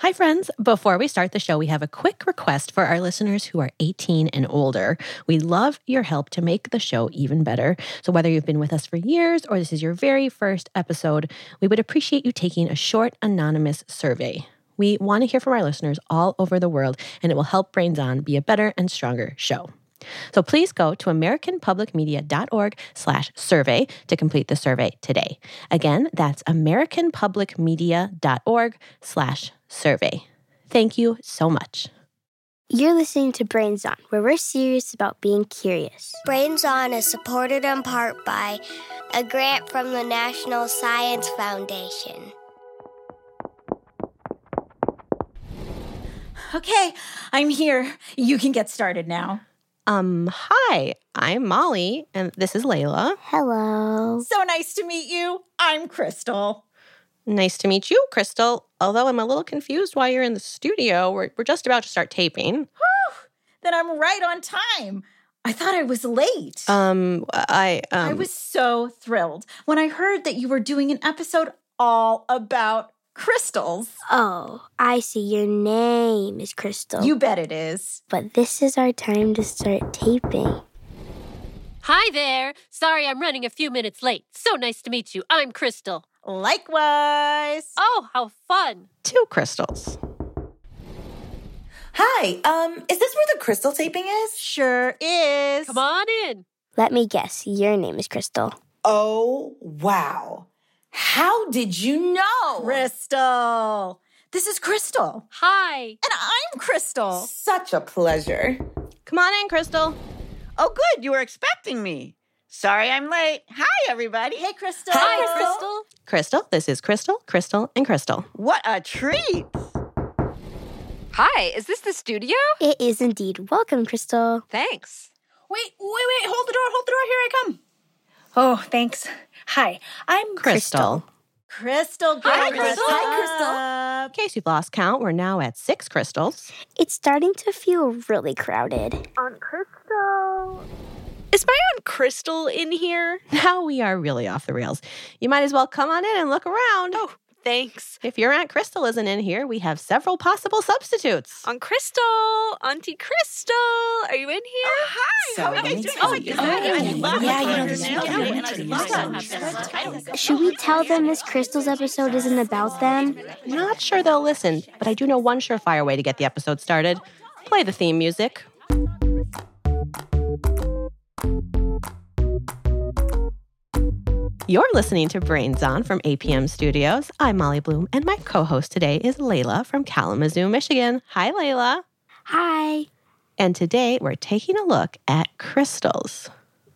Hi, friends. Before we start the show, we have a quick request for our listeners who are 18 and older. We love your help to make the show even better. So, whether you've been with us for years or this is your very first episode, we would appreciate you taking a short, anonymous survey. We want to hear from our listeners all over the world, and it will help Brains On be a better and stronger show. So please go to americanpublicmedia.org slash survey to complete the survey today. Again, that's americanpublicmedia.org slash survey. Thank you so much. You're listening to Brains On, where we're serious about being curious. Brains On is supported in part by a grant from the National Science Foundation. Okay, I'm here. You can get started now. Um, hi, I'm Molly, and this is Layla. Hello. So nice to meet you. I'm Crystal. Nice to meet you, Crystal. Although I'm a little confused why you're in the studio. We're, we're just about to start taping. Whew, then I'm right on time. I thought I was late. Um, I um, I was so thrilled when I heard that you were doing an episode all about crystals. Oh, I see. Your name is Crystal. You bet it is. But this is our time to start taping. Hi there. Sorry I'm running a few minutes late. So nice to meet you. I'm Crystal. Likewise. Oh, how fun. two crystals. Hi, um, is this where the crystal taping is? Sure is. Come on in. Let me guess. Your name is Crystal. Oh, wow. How did you know? Crystal. This is Crystal. Hi. And I'm Crystal. Such a pleasure. Come on in, Crystal. Oh, good. You were expecting me. Sorry I'm late. Hi, everybody. Hey, Crystal. Hi, Crystal. Crystal, this is Crystal, Crystal, and Crystal. What a treat. Hi, is this the studio? It is indeed. Welcome, Crystal. Thanks. Wait, wait, wait. Hold the door. Hold the door. Here I come. Oh, thanks. Hi, I'm Crystal. Crystal. girl. Hi, Crystal. Hi, Crystal. In case you've lost count, we're now at six crystals. It's starting to feel really crowded. Is my Aunt Crystal in here? Now we are really off the rails. You might as well come on in and look around. Oh, thanks. If your Aunt Crystal isn't in here, we have several possible substitutes. Aunt Crystal, Auntie Crystal, are you in here? Oh, hi. So How are you guys doing? tell Oh, yeah, Yeah, you know, this Should we tell them this Crystal's episode isn't about them? Not sure they'll listen, but I do know one surefire way to get the episode started. Play the theme music. You're listening to Brains On from APM Studios. I'm Molly Bloom, and my co host today is Layla from Kalamazoo, Michigan. Hi, Layla. Hi. And today we're taking a look at crystals.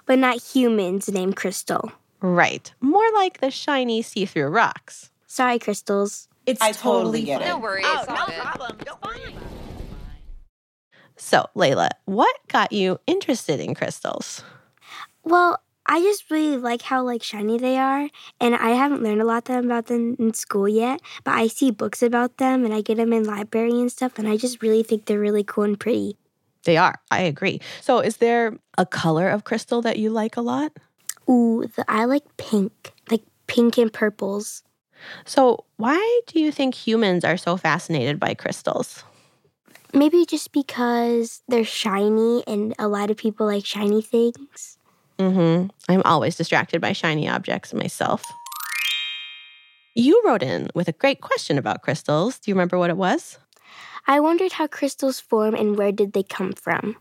But not humans named Crystal. Right, more like the shiny see through rocks. Sorry, Crystals. It's I totally get it. No worries. Oh, no problem. Don't worry. So, Layla, what got you interested in crystals? Well, I just really like how like shiny they are, and I haven't learned a lot them about them in school yet. But I see books about them, and I get them in library and stuff, and I just really think they're really cool and pretty. They are, I agree. So, is there a color of crystal that you like a lot? Ooh, the, I like pink, like pink and purples. So, why do you think humans are so fascinated by crystals? Maybe just because they're shiny, and a lot of people like shiny things. Mm-hmm. I'm always distracted by shiny objects myself. You wrote in with a great question about crystals. Do you remember what it was? I wondered how crystals form and where did they come from.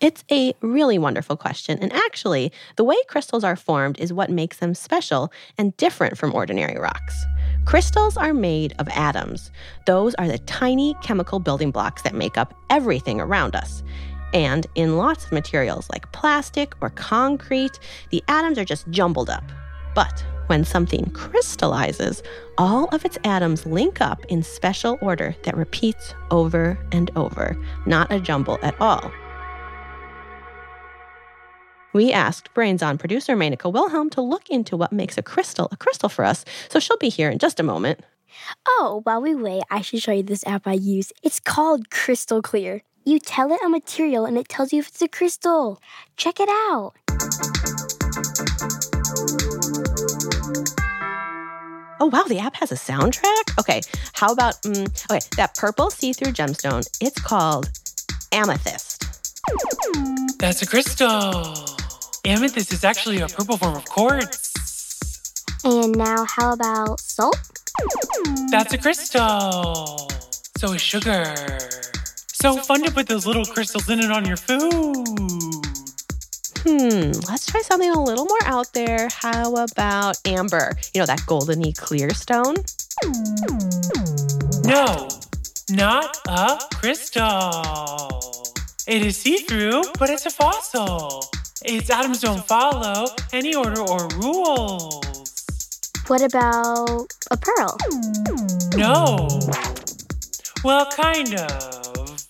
It's a really wonderful question. And actually, the way crystals are formed is what makes them special and different from ordinary rocks. Crystals are made of atoms. Those are the tiny chemical building blocks that make up everything around us. And in lots of materials like plastic or concrete, the atoms are just jumbled up. But when something crystallizes, all of its atoms link up in special order that repeats over and over, not a jumble at all. We asked Brains On producer Menaka Wilhelm to look into what makes a crystal a crystal for us, so she'll be here in just a moment. Oh, while we wait, I should show you this app I use. It's called Crystal Clear. You tell it a material and it tells you if it's a crystal. Check it out. Oh, wow, the app has a soundtrack? Okay, how about, mm, okay, that purple see through gemstone, it's called amethyst. That's a crystal. Amethyst is actually a purple form of quartz. And now, how about salt? That's a crystal. So is sugar. So fun to put those little crystals in it on your food. Hmm, let's try something a little more out there. How about amber? You know, that goldeny clear stone? No, not a crystal. It is see through, but it's a fossil. Its atoms don't follow any order or rules. What about a pearl? No. Well, kind of.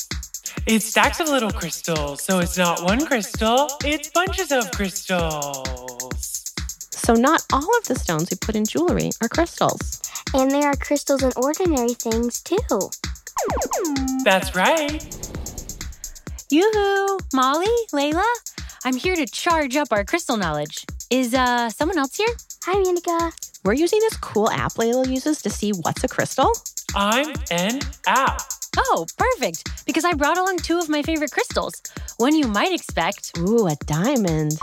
It's stacks of little crystals, so it's not one crystal, it's bunches of crystals. So, not all of the stones we put in jewelry are crystals. And there are crystals in ordinary things too. That's right. Yoo-hoo! Molly, Layla, I'm here to charge up our crystal knowledge. Is uh someone else here? Hi, Menaka. We're using this cool app Layla uses to see what's a crystal. I'm an app. Oh, perfect. Because I brought along two of my favorite crystals. One you might expect. Ooh, a diamond.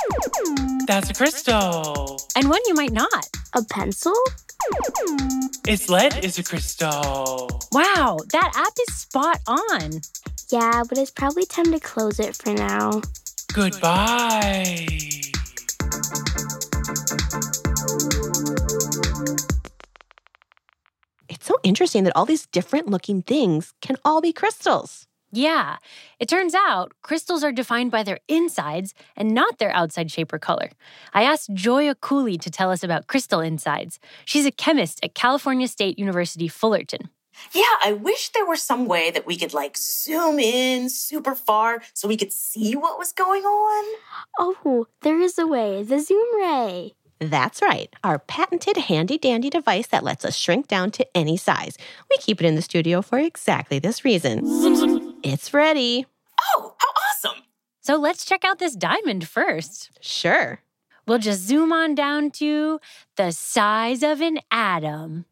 That's a crystal. And one you might not. A pencil? Its lead is a crystal. Wow, that app is spot on. Yeah, but it's probably time to close it for now. Goodbye. It's so interesting that all these different looking things can all be crystals. Yeah, it turns out crystals are defined by their insides and not their outside shape or color. I asked Joya Cooley to tell us about crystal insides. She's a chemist at California State University, Fullerton. Yeah, I wish there were some way that we could like zoom in super far so we could see what was going on. Oh, there is a way the zoom ray. That's right, our patented handy dandy device that lets us shrink down to any size. We keep it in the studio for exactly this reason. It's ready. Oh, how awesome! So let's check out this diamond first. Sure. We'll just zoom on down to the size of an atom.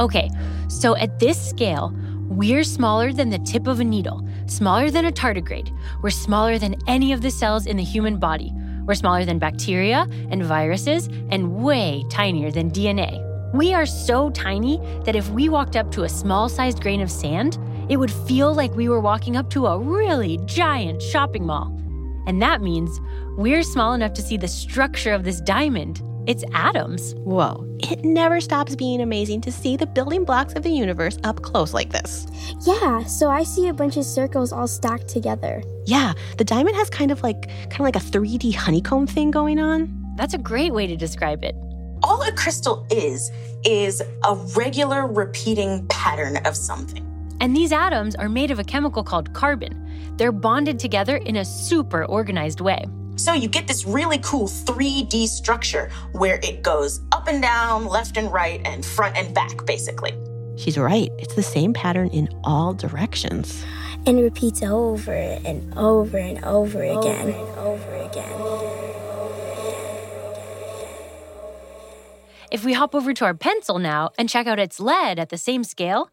Okay, so at this scale, we're smaller than the tip of a needle, smaller than a tardigrade. We're smaller than any of the cells in the human body. We're smaller than bacteria and viruses, and way tinier than DNA. We are so tiny that if we walked up to a small sized grain of sand, it would feel like we were walking up to a really giant shopping mall. And that means we're small enough to see the structure of this diamond. It's atoms. Whoa, it never stops being amazing to see the building blocks of the universe up close like this. Yeah, so I see a bunch of circles all stacked together. Yeah, the diamond has kind of like kind of like a 3D honeycomb thing going on. That's a great way to describe it. All a crystal is, is a regular repeating pattern of something. And these atoms are made of a chemical called carbon. They're bonded together in a super organized way. So you get this really cool 3D structure where it goes up and down, left and right, and front and back, basically. She's right. It's the same pattern in all directions. And repeats over and over and over again. Over and over again. If we hop over to our pencil now and check out its lead at the same scale,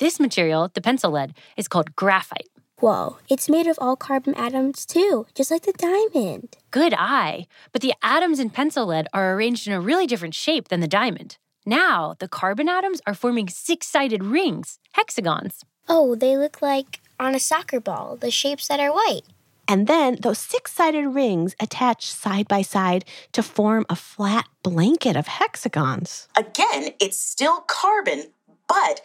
this material, the pencil lead, is called graphite. Whoa, it's made of all carbon atoms too, just like the diamond. Good eye. But the atoms in pencil lead are arranged in a really different shape than the diamond. Now, the carbon atoms are forming six sided rings, hexagons. Oh, they look like on a soccer ball, the shapes that are white. And then those six sided rings attach side by side to form a flat blanket of hexagons. Again, it's still carbon, but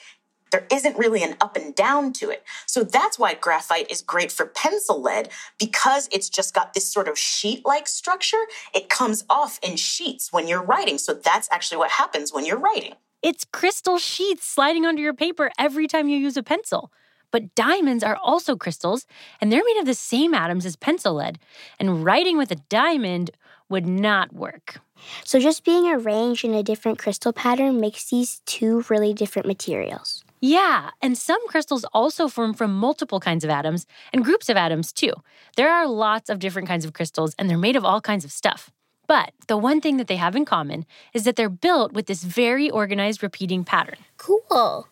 there isn't really an up and down to it. So that's why graphite is great for pencil lead because it's just got this sort of sheet like structure. It comes off in sheets when you're writing. So that's actually what happens when you're writing. It's crystal sheets sliding onto your paper every time you use a pencil. But diamonds are also crystals, and they're made of the same atoms as pencil lead. And writing with a diamond would not work. So just being arranged in a different crystal pattern makes these two really different materials. Yeah, and some crystals also form from multiple kinds of atoms and groups of atoms too. There are lots of different kinds of crystals and they're made of all kinds of stuff. But the one thing that they have in common is that they're built with this very organized repeating pattern. Cool.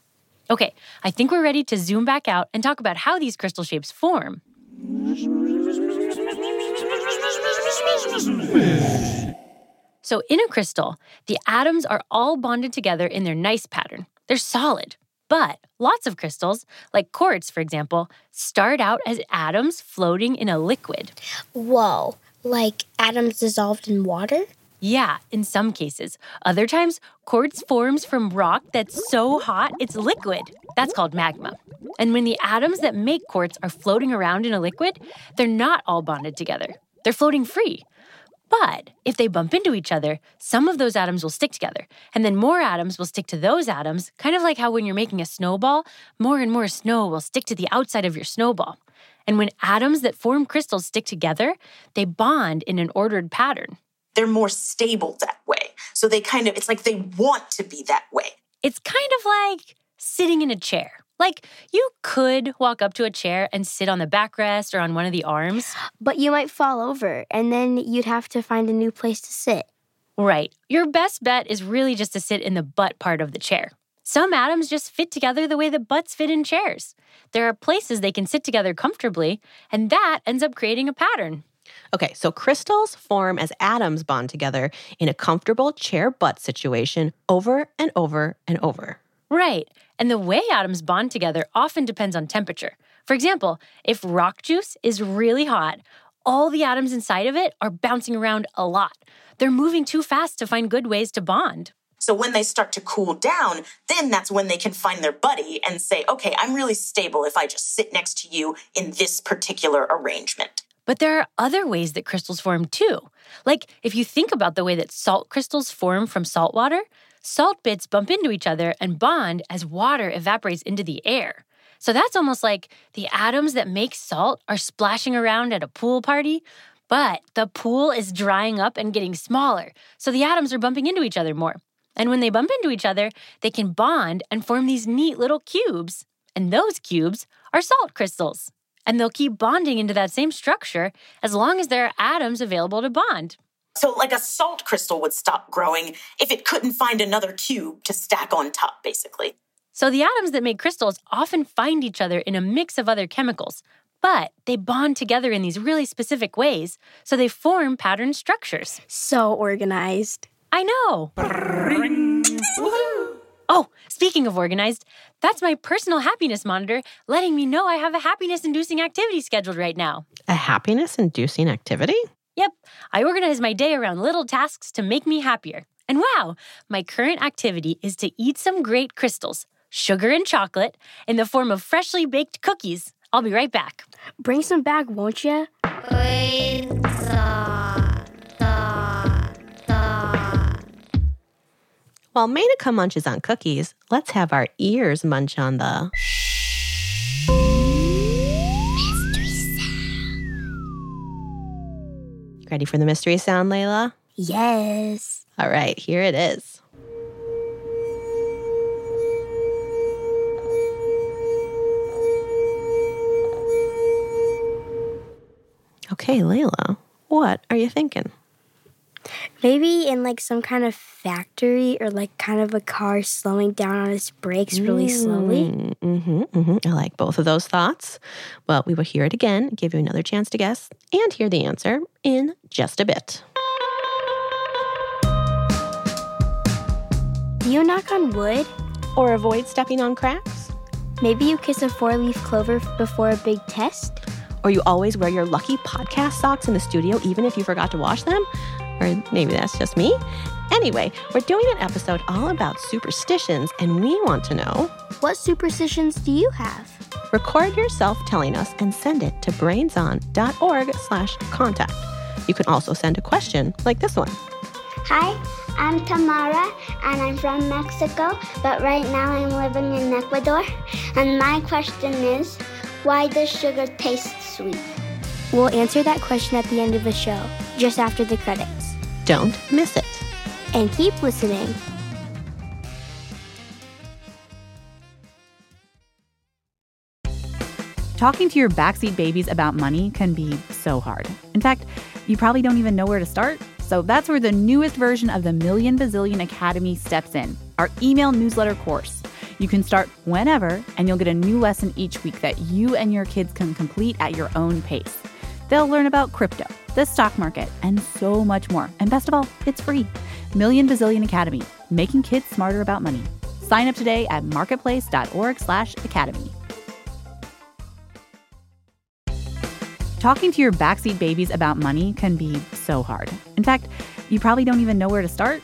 Okay, I think we're ready to zoom back out and talk about how these crystal shapes form. So, in a crystal, the atoms are all bonded together in their nice pattern. They're solid. But lots of crystals, like quartz, for example, start out as atoms floating in a liquid. Whoa, like atoms dissolved in water? Yeah, in some cases. Other times, quartz forms from rock that's so hot it's liquid. That's called magma. And when the atoms that make quartz are floating around in a liquid, they're not all bonded together. They're floating free. But if they bump into each other, some of those atoms will stick together, and then more atoms will stick to those atoms, kind of like how when you're making a snowball, more and more snow will stick to the outside of your snowball. And when atoms that form crystals stick together, they bond in an ordered pattern. They're more stable that way. So they kind of, it's like they want to be that way. It's kind of like sitting in a chair. Like, you could walk up to a chair and sit on the backrest or on one of the arms. But you might fall over, and then you'd have to find a new place to sit. Right. Your best bet is really just to sit in the butt part of the chair. Some atoms just fit together the way that butts fit in chairs. There are places they can sit together comfortably, and that ends up creating a pattern. Okay, so crystals form as atoms bond together in a comfortable chair butt situation over and over and over. Right. And the way atoms bond together often depends on temperature. For example, if rock juice is really hot, all the atoms inside of it are bouncing around a lot. They're moving too fast to find good ways to bond. So when they start to cool down, then that's when they can find their buddy and say, okay, I'm really stable if I just sit next to you in this particular arrangement. But there are other ways that crystals form too. Like if you think about the way that salt crystals form from salt water, salt bits bump into each other and bond as water evaporates into the air. So that's almost like the atoms that make salt are splashing around at a pool party, but the pool is drying up and getting smaller. So the atoms are bumping into each other more. And when they bump into each other, they can bond and form these neat little cubes. And those cubes are salt crystals. And they'll keep bonding into that same structure as long as there are atoms available to bond. So, like a salt crystal would stop growing if it couldn't find another cube to stack on top, basically. So, the atoms that make crystals often find each other in a mix of other chemicals, but they bond together in these really specific ways, so they form patterned structures. So organized. I know. Oh, speaking of organized, that's my personal happiness monitor letting me know I have a happiness inducing activity scheduled right now. A happiness inducing activity? Yep, I organize my day around little tasks to make me happier. And wow, my current activity is to eat some great crystals, sugar and chocolate, in the form of freshly baked cookies. I'll be right back. Bring some back, won't you? While Menaka munches on cookies, let's have our ears munch on the. Ready for the mystery sound, Layla? Yes. All right, here it is. Okay, Layla, what are you thinking? Maybe in like some kind of factory or like kind of a car slowing down on its brakes really slowly. Mm-hmm, hmm I like both of those thoughts. Well, we will hear it again, give you another chance to guess, and hear the answer in just a bit. Do you knock on wood? Or avoid stepping on cracks? Maybe you kiss a four leaf clover before a big test? Or you always wear your lucky podcast socks in the studio even if you forgot to wash them? Or maybe that's just me? Anyway, we're doing an episode all about superstitions, and we want to know What superstitions do you have? record yourself telling us and send it to brainson.org slash contact. You can also send a question like this one. Hi, I'm Tamara and I'm from Mexico, but right now I'm living in Ecuador. And my question is why does sugar taste sweet? We'll answer that question at the end of the show, just after the credits. Don't miss it. And keep listening. Talking to your backseat babies about money can be so hard. In fact, you probably don't even know where to start. So that's where the newest version of the Million Bazillion Academy steps in our email newsletter course. You can start whenever, and you'll get a new lesson each week that you and your kids can complete at your own pace. They'll learn about crypto, the stock market, and so much more. And best of all, it's free. Million Bazillion Academy, making kids smarter about money. Sign up today at marketplace.org/academy. Talking to your backseat babies about money can be so hard. In fact, you probably don't even know where to start.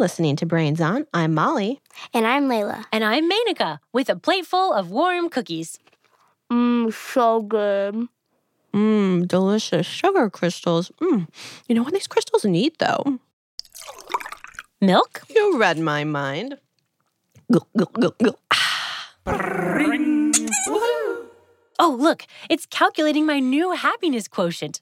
listening to Brains On. I'm Molly. And I'm Layla. And I'm Menaka with a plateful of warm cookies. Mmm, so good. Mmm, delicious sugar crystals. Mmm. You know what these crystals need, though? Milk? You read my mind. Gulp, gulp, gulp, gulp. Ah. Oh, look, it's calculating my new happiness quotient.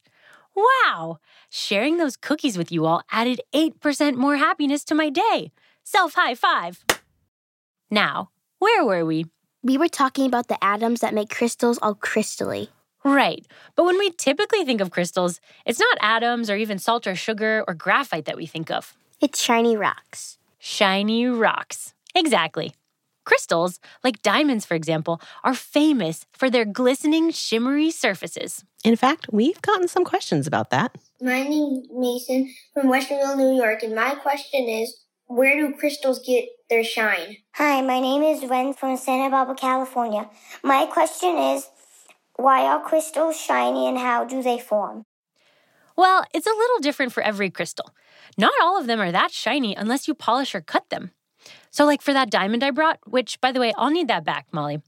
Wow! Sharing those cookies with you all added 8% more happiness to my day. Self high five. Now, where were we? We were talking about the atoms that make crystals all crystally. Right. But when we typically think of crystals, it's not atoms or even salt or sugar or graphite that we think of. It's shiny rocks. Shiny rocks. Exactly. Crystals, like diamonds, for example, are famous for their glistening, shimmery surfaces. In fact, we've gotten some questions about that. My name is Mason from Westerville, New York, and my question is where do crystals get their shine? Hi, my name is Ren from Santa Barbara, California. My question is why are crystals shiny and how do they form? Well, it's a little different for every crystal. Not all of them are that shiny unless you polish or cut them. So, like for that diamond I brought, which, by the way, I'll need that back, Molly.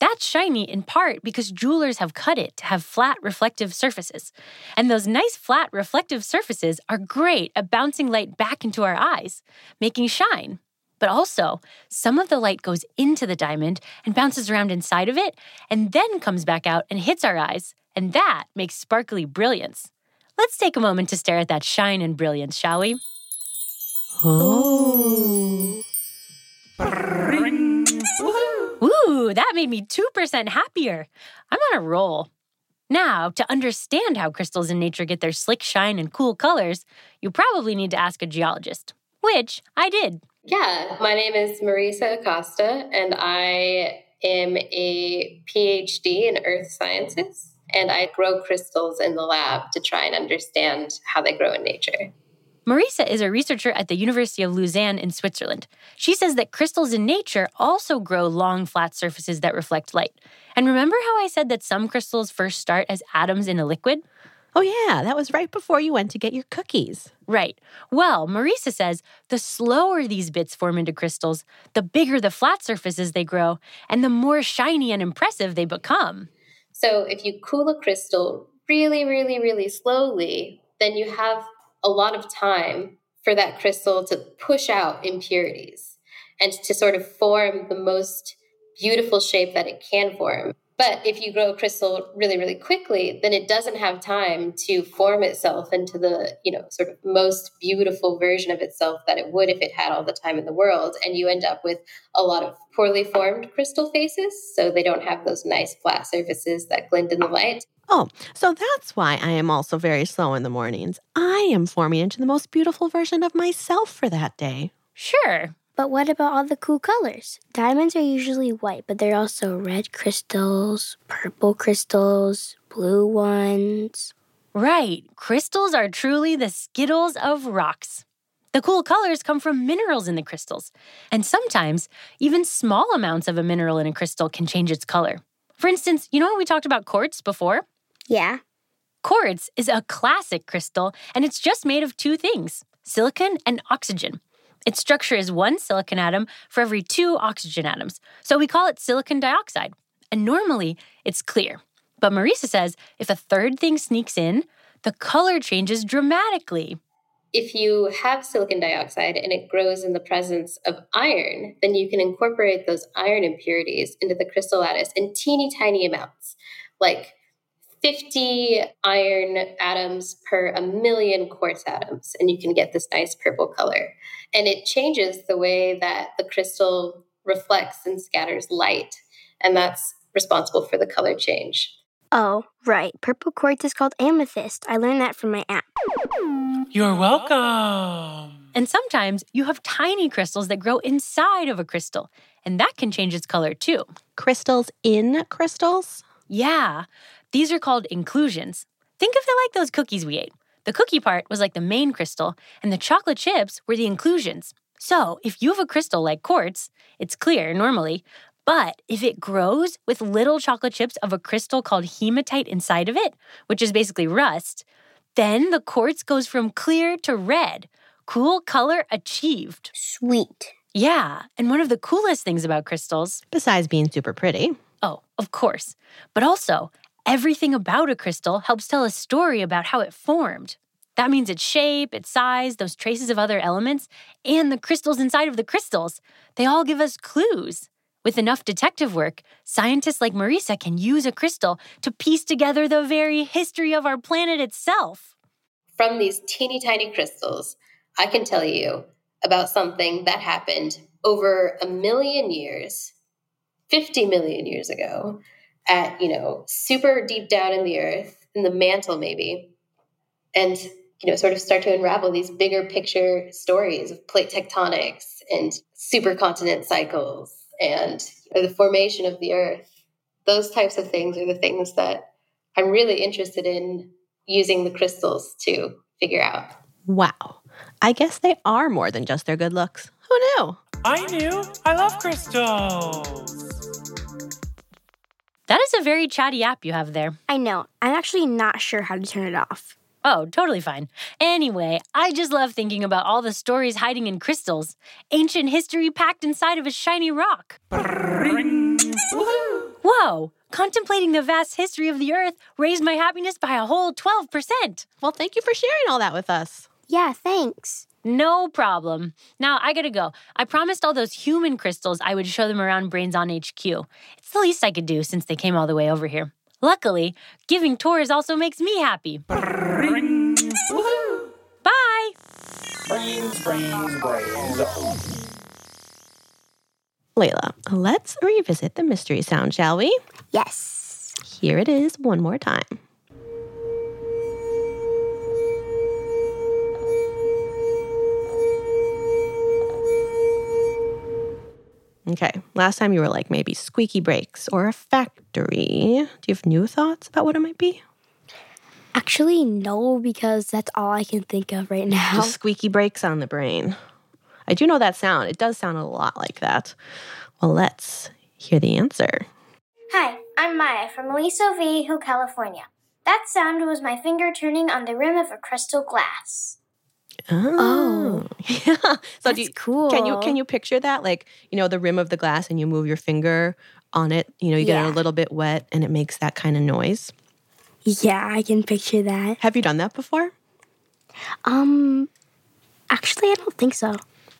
That's shiny in part because jewelers have cut it to have flat reflective surfaces. And those nice flat reflective surfaces are great at bouncing light back into our eyes, making shine. But also, some of the light goes into the diamond and bounces around inside of it, and then comes back out and hits our eyes. And that makes sparkly brilliance. Let's take a moment to stare at that shine and brilliance, shall we? Oh. Ooh, that made me 2% happier. I'm on a roll. Now, to understand how crystals in nature get their slick shine and cool colors, you probably need to ask a geologist, which I did. Yeah, my name is Marisa Acosta, and I am a PhD in earth sciences. And I grow crystals in the lab to try and understand how they grow in nature. Marisa is a researcher at the University of Lausanne in Switzerland. She says that crystals in nature also grow long, flat surfaces that reflect light. And remember how I said that some crystals first start as atoms in a liquid? Oh, yeah, that was right before you went to get your cookies. Right. Well, Marisa says the slower these bits form into crystals, the bigger the flat surfaces they grow, and the more shiny and impressive they become. So, if you cool a crystal really, really, really slowly, then you have a lot of time for that crystal to push out impurities and to sort of form the most beautiful shape that it can form. But if you grow a crystal really, really quickly, then it doesn't have time to form itself into the, you know, sort of most beautiful version of itself that it would if it had all the time in the world. And you end up with a lot of poorly formed crystal faces. So they don't have those nice flat surfaces that glint in the light. Oh, so that's why I am also very slow in the mornings. I am forming into the most beautiful version of myself for that day. Sure. But what about all the cool colors? Diamonds are usually white, but there are also red crystals, purple crystals, blue ones. Right. Crystals are truly the skittles of rocks. The cool colors come from minerals in the crystals. And sometimes, even small amounts of a mineral in a crystal can change its color. For instance, you know when we talked about quartz before? Yeah. Quartz is a classic crystal, and it's just made of two things silicon and oxygen. Its structure is one silicon atom for every two oxygen atoms, so we call it silicon dioxide. And normally, it's clear. But Marisa says if a third thing sneaks in, the color changes dramatically. If you have silicon dioxide and it grows in the presence of iron, then you can incorporate those iron impurities into the crystal lattice in teeny tiny amounts, like 50 iron atoms per a million quartz atoms, and you can get this nice purple color. And it changes the way that the crystal reflects and scatters light, and that's responsible for the color change. Oh, right. Purple quartz is called amethyst. I learned that from my app. You're welcome. And sometimes you have tiny crystals that grow inside of a crystal, and that can change its color too. Crystals in crystals? Yeah, these are called inclusions. Think of it like those cookies we ate. The cookie part was like the main crystal, and the chocolate chips were the inclusions. So, if you have a crystal like quartz, it's clear normally, but if it grows with little chocolate chips of a crystal called hematite inside of it, which is basically rust, then the quartz goes from clear to red. Cool color achieved. Sweet. Yeah, and one of the coolest things about crystals, besides being super pretty, oh, of course, but also everything about a crystal helps tell a story about how it formed. That means its shape, its size, those traces of other elements, and the crystals inside of the crystals. They all give us clues. With enough detective work, scientists like Marisa can use a crystal to piece together the very history of our planet itself. From these teeny tiny crystals, I can tell you about something that happened over a million years, 50 million years ago, at, you know, super deep down in the earth, in the mantle maybe, and, you know, sort of start to unravel these bigger picture stories of plate tectonics and supercontinent cycles and the formation of the earth. Those types of things are the things that I'm really interested in using the crystals to figure out. Wow. I guess they are more than just their good looks. Who knew? I knew. I love crystals. That is a very chatty app you have there. I know. I'm actually not sure how to turn it off. Oh, totally fine. Anyway, I just love thinking about all the stories hiding in crystals. Ancient history packed inside of a shiny rock. Whoa! Contemplating the vast history of the earth raised my happiness by a whole 12%. Well, thank you for sharing all that with us. Yeah, thanks. No problem. Now I gotta go. I promised all those human crystals I would show them around Brains on HQ. It's the least I could do since they came all the way over here. Luckily, giving tours also makes me happy. Bye! Brains, brains, brains. Layla, let's revisit the mystery sound, shall we? Yes. Here it is one more time. Okay, last time you were like maybe squeaky brakes or a factory. Do you have new thoughts about what it might be? Actually, no, because that's all I can think of right now. Just squeaky brakes on the brain. I do know that sound. It does sound a lot like that. Well, let's hear the answer. Hi, I'm Maya from Aliso Viejo, California. That sound was my finger turning on the rim of a crystal glass. Oh, yeah. So That's do you, cool. Can you can you picture that? Like you know the rim of the glass, and you move your finger on it. You know you get it a little bit wet, and it makes that kind of noise. Yeah, I can picture that. Have you done that before? Um, actually, I don't think so.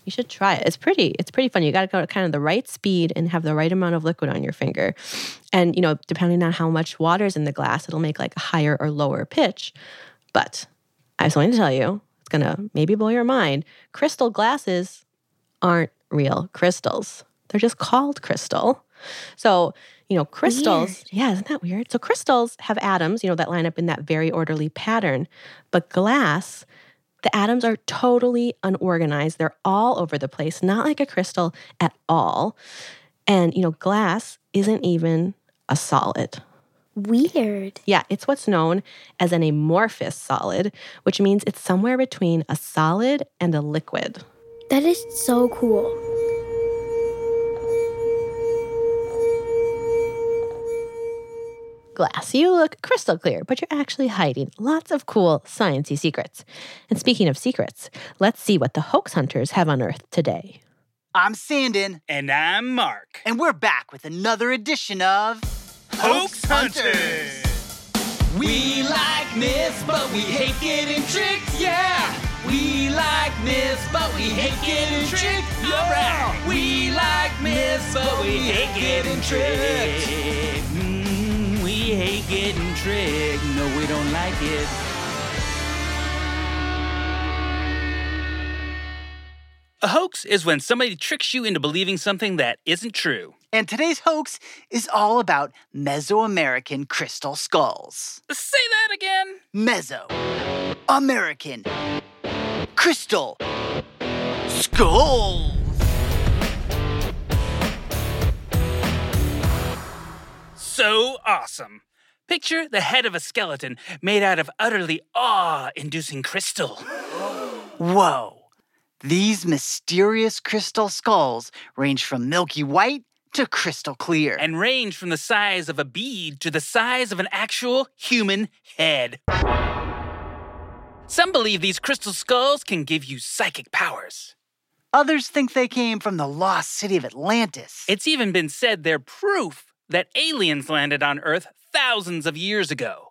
You should try it. It's pretty. It's pretty fun. You got to go at kind of the right speed and have the right amount of liquid on your finger, and you know depending on how much water's in the glass, it'll make like a higher or lower pitch. But I just wanted to tell you, it's gonna maybe blow your mind. Crystal glasses aren't real crystals. They're just called crystal. So, you know, crystals, yeah, isn't that weird? So, crystals have atoms, you know, that line up in that very orderly pattern. But glass, the atoms are totally unorganized. They're all over the place, not like a crystal at all. And, you know, glass isn't even a solid. Weird. Yeah, it's what's known as an amorphous solid, which means it's somewhere between a solid and a liquid. That is so cool. glass. You look crystal clear, but you're actually hiding lots of cool sciencey secrets. And speaking of secrets, let's see what the hoax hunters have unearthed today. I'm Sanden. And I'm Marc. And we're back with another edition of Hoax Hunters. We like myths, but we hate getting tricked. Yeah. We like myths, but we hate getting tricked. Yeah. We like myths, but we hate getting tricked. Mm, we hate getting tricked. No, we don't like it. A hoax is when somebody tricks you into believing something that isn't true. And today's hoax is all about Mesoamerican crystal skulls. Say that again. Meso American crystal skulls. So awesome. Picture the head of a skeleton made out of utterly awe inducing crystal. Whoa. These mysterious crystal skulls range from milky white to crystal clear. And range from the size of a bead to the size of an actual human head. Some believe these crystal skulls can give you psychic powers. Others think they came from the lost city of Atlantis. It's even been said they're proof that aliens landed on Earth thousands of years ago.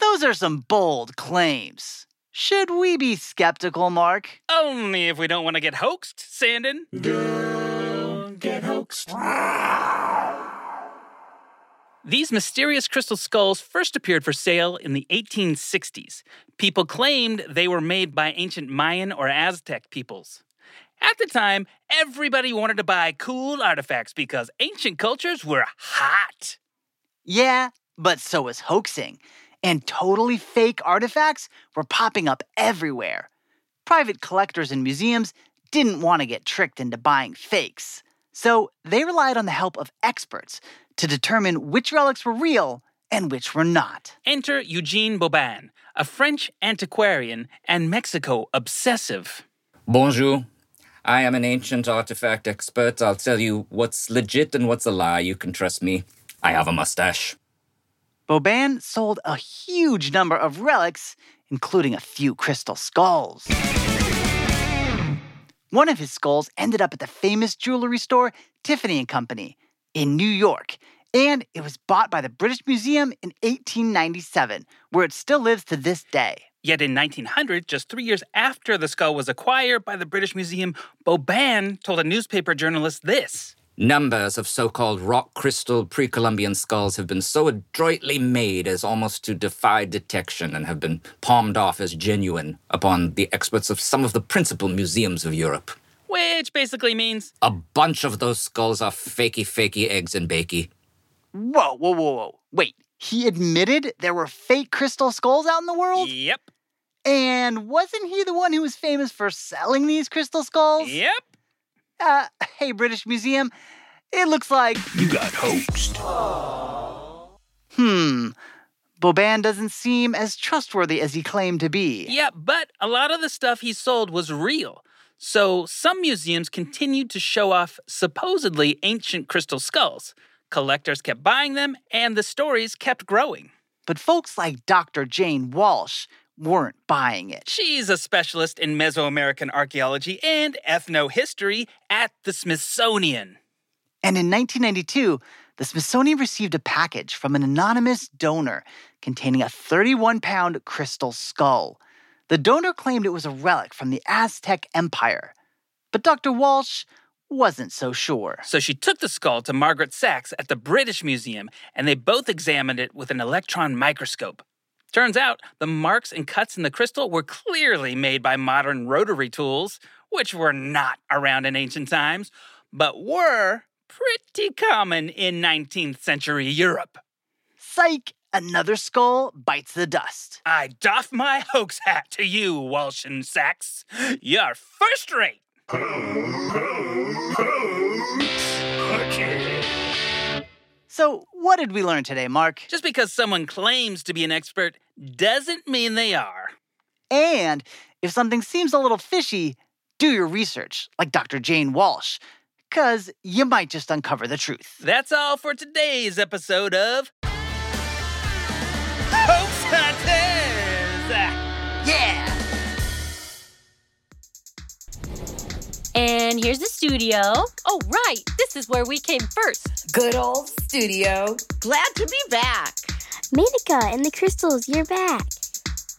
Those are some bold claims. Should we be skeptical, Marc? Only if we don't want to get hoaxed, Sanden. Don't get hoaxed. These mysterious crystal skulls first appeared for sale in the 1860s. People claimed they were made by ancient Mayan or Aztec peoples. At the time, everybody wanted to buy cool artifacts because ancient cultures were hot. Yeah, but so was hoaxing. And totally fake artifacts were popping up everywhere. Private collectors and museums didn't want to get tricked into buying fakes. So they relied on the help of experts to determine which relics were real and which were not. Enter Eugene Boban, a French antiquarian and Mexico obsessive. Bonjour. I am an ancient artifact expert. I'll tell you what's legit and what's a lie. You can trust me. I have a mustache. Boban sold a huge number of relics, including a few crystal skulls. One of his skulls ended up at the famous jewelry store Tiffany and Company in New York, and it was bought by the British Museum in 1897, where it still lives to this day. Yet in 1900, just three years after the skull was acquired by the British Museum, Boban told a newspaper journalist this. Numbers of so called rock crystal pre Columbian skulls have been so adroitly made as almost to defy detection and have been palmed off as genuine upon the experts of some of the principal museums of Europe. Which basically means a bunch of those skulls are fakey, fakey eggs and bakey. Whoa, whoa, whoa, whoa. Wait, he admitted there were fake crystal skulls out in the world? Yep. And wasn't he the one who was famous for selling these crystal skulls? Yep. Uh, hey, British Museum, it looks like. You got hoaxed. Hmm. Boban doesn't seem as trustworthy as he claimed to be. Yeah, but a lot of the stuff he sold was real. So some museums continued to show off supposedly ancient crystal skulls. Collectors kept buying them, and the stories kept growing. But folks like Dr. Jane Walsh weren't buying it. She's a specialist in Mesoamerican archaeology and ethnohistory at the Smithsonian. And in 1992, the Smithsonian received a package from an anonymous donor containing a 31 pound crystal skull. The donor claimed it was a relic from the Aztec Empire. But Dr. Walsh wasn't so sure. So she took the skull to Margaret Sax at the British Museum, and they both examined it with an electron microscope. Turns out the marks and cuts in the crystal were clearly made by modern rotary tools, which were not around in ancient times, but were pretty common in 19th century Europe. Psych! Another skull bites the dust. I doff my hoax hat to you, Walsh and Sax. You're first rate. So, what did we learn today, Marc? Just because someone claims to be an expert doesn't mean they are. And if something seems a little fishy, do your research, like Dr. Jane Walsh, because you might just uncover the truth. That's all for today's episode of And here's the studio. Oh, right. This is where we came first. Good old studio. Glad to be back. Menaka and the crystals, you're back.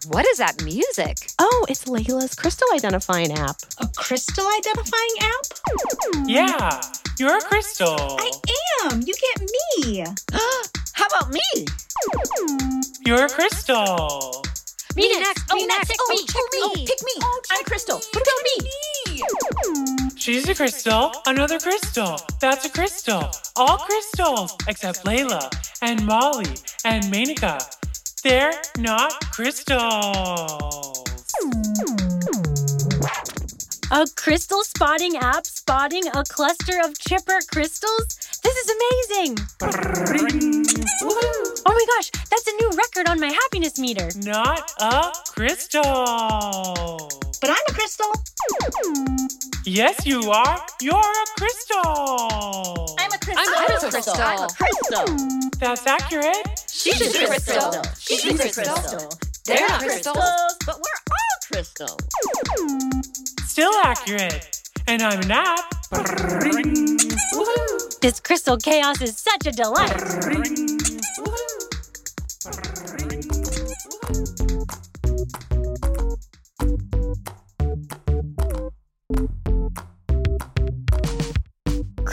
What is that music? Oh, it's Layla's crystal identifying app. A crystal identifying app? Yeah, you're a crystal. I am. You get me. How about me? You're a crystal. Me, next. Oh, me next. Pick Oh, me. pick Pick me. me. Oh, pick me. Oh, I'm Crystal. What about me? She's a crystal, another crystal. That's a crystal. All crystals, except Layla and Molly and Menaka. They're not crystals. A crystal spotting app spotting a cluster of chipper crystals? This is amazing. oh my gosh, that's a new record on my happiness meter. Not a crystal. But I'm a crystal. Yes, you are. You're a crystal. I'm a crystal. I'm a crystal. I'm a crystal. That's accurate. She's, a crystal. She's, a crystal. They're not crystals. but we're all crystals. Still accurate. And I'm an app. This crystal chaos is such a delight.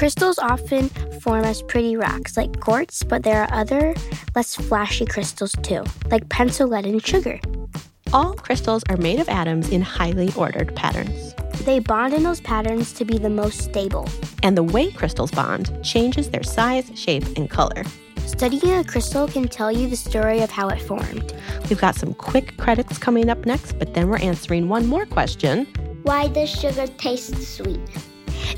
Crystals often form as pretty rocks like quartz, but there are other less flashy crystals too, like pencil lead and sugar. All crystals are made of atoms in highly ordered patterns. They bond in those patterns to be the most stable. And the way crystals bond changes their size, shape, and color. Studying a crystal can tell you the story of how it formed. We've got some quick credits coming up next, but then we're answering one more question. Why does sugar taste sweet?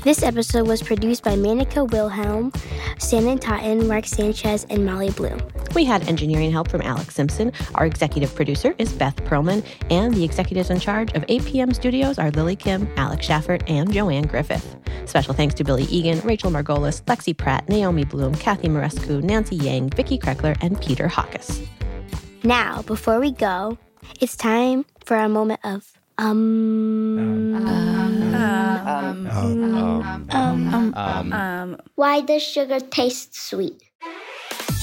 This episode was produced by Menaka Wilhelm, Shannon Totten, Marc Sanchez, and Molly Bloom. We had engineering help from Alex Simpson. Our executive producer is Beth Perlman, and the executives in charge of APM Studios are Lily Kim, Alex Schaffert, and Joanne Griffith. Special thanks to Billy Egan, Rachel Margolis, Lexi Pratt, Naomi Bloom, Kathy Marescu, Nancy Yang, Vicky Kreckler, and Peter Hawkes. Now, before we go, it's time for a moment of um. Um, Why does sugar taste sweet?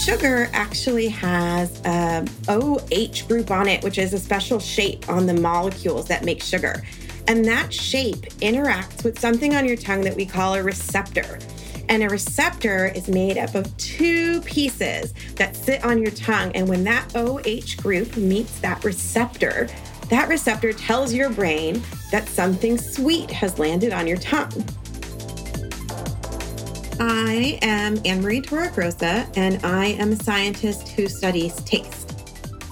Sugar actually has a OH group on it, which is a special shape on the molecules that make sugar. And that shape interacts with something on your tongue that we call a receptor. And a receptor is made up of two pieces that sit on your tongue. And when that OH group meets that receptor, that receptor tells your brain that something sweet has landed on your tongue. I am Anne Marie Torregrosa, and I am a scientist who studies taste.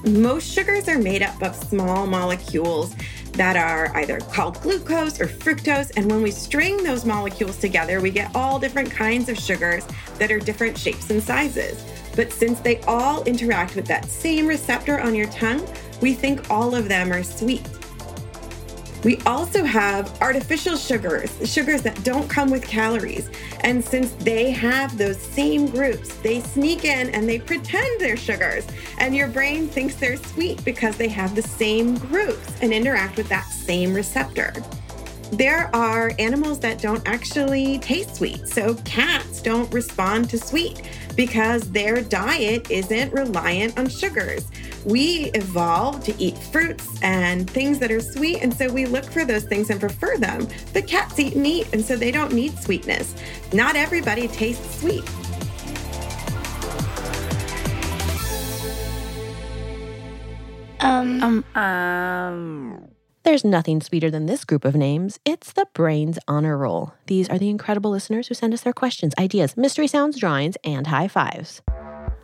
Most sugars are made up of small molecules that are either called glucose or fructose. And when we string those molecules together, we get all different kinds of sugars that are different shapes and sizes. But since they all interact with that same receptor on your tongue, we think all of them are sweet. We also have artificial sugars, sugars that don't come with calories. And since they have those same groups, they sneak in and they pretend they're sugars. And your brain thinks they're sweet because they have the same groups and interact with that same receptor. There are animals that don't actually taste sweet. So cats don't respond to sweet because their diet isn't reliant on sugars. We evolved to eat fruits and things that are sweet, and so we look for those things and prefer them. But cats eat meat, and so they don't need sweetness. Not everybody tastes sweet. Um, um, um. There's nothing sweeter than this group of names. It's the Brains Honor Roll. These are the incredible listeners who send us their questions, ideas, mystery sounds, drawings, and high fives.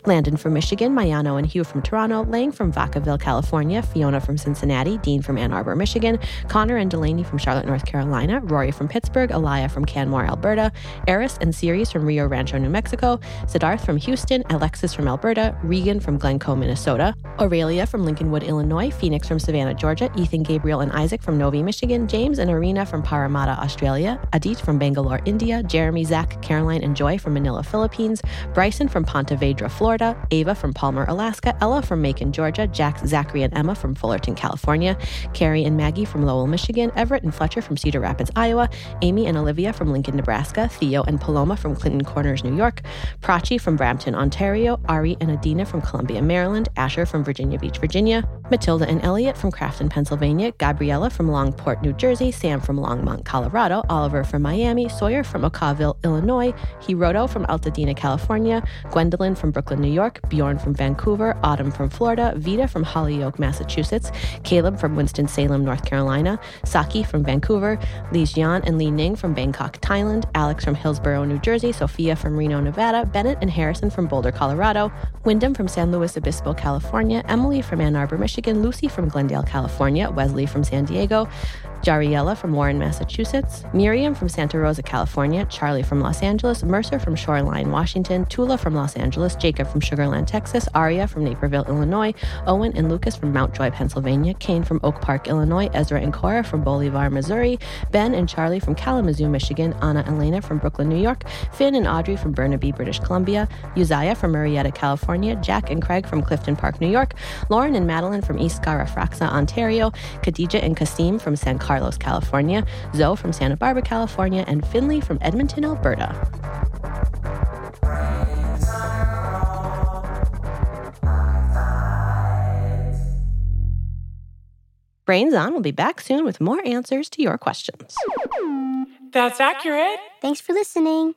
Landon from Michigan, Mayano and Hugh from Toronto, Lang from Vacaville, California, Fiona from Cincinnati, Dean from Ann Arbor, Michigan, Connor and Delaney from Charlotte, North Carolina, Rory from Pittsburgh, Alaya from Canmore, Alberta, Eris and Ceres from Rio Rancho, New Mexico, Siddharth from Houston, Alexis from Alberta, Regan from Glencoe, Minnesota, Aurelia from Lincolnwood, Illinois, Phoenix from Savannah, Georgia, Ethan, Gabriel, and Isaac from Novi, Michigan, James and Arena from Parramatta, Australia, Adit from Bangalore, India, Jeremy, Zach, Caroline, and Joy from Manila, Philippines, Bryson from Ponte Vedra, Florida, Florida, Ava from Palmer, Alaska, Ella from Macon, Georgia, Jack, Zachary, and Emma from Fullerton, California, Carrie and Maggie from Lowell, Michigan, Everett and Fletcher from Cedar Rapids, Iowa, Amy and Olivia from Lincoln, Nebraska, Theo and Paloma from Clinton Corners, New York, Prachi from Brampton, Ontario, Ari and Adina from Columbia, Maryland, Asher from Virginia Beach, Virginia, Matilda and Elliot from Crafton, Pennsylvania, Gabriella from Longport, New Jersey, Sam from Longmont, Colorado, Oliver from Miami, Sawyer from Okawville, Illinois, Hiroto from Altadena, California, Gwendolyn from Brooklyn, New York, Bjorn from Vancouver, Autumn from Florida, Vita from Holyoke, Massachusetts, Caleb from Winston-Salem, North Carolina, Saki from Vancouver, Lee Jian and Lee Ning from Bangkok, Thailand, Alex from Hillsborough, New Jersey, Sophia from Reno, Nevada, Bennett and Harrison from Boulder, Colorado, Wyndham from San Luis Obispo, California, Emily from Ann Arbor, Michigan, Lucy from Glendale, California, Wesley from San Diego, Jariella from Warren, Massachusetts, Miriam from Santa Rosa, California, Charlie from Los Angeles, Mercer from Shoreline, Washington, Tula from Los Angeles, Jacob from Sugarland, Texas, Aria from Naperville, Illinois, Owen and Lucas from Mount Joy, Pennsylvania, Kane from Oak Park, Illinois, Ezra and Cora from Bolivar, Missouri, Ben and Charlie from Kalamazoo, Michigan, Anna and Lena from Brooklyn, New York, Finn and Audrey from Burnaby, British Columbia, Uzziah from Murrieta, California, Jack and Craig from Clifton Park, New York, Lauren and Madeline from East Garafraxa, Ontario, Khadija and Kasim from San Carlos, California, Zoe from Santa Barbara, California, and Finley from Edmonton, Alberta. Brains On will be back soon with more answers to your questions. That's accurate. Thanks for listening.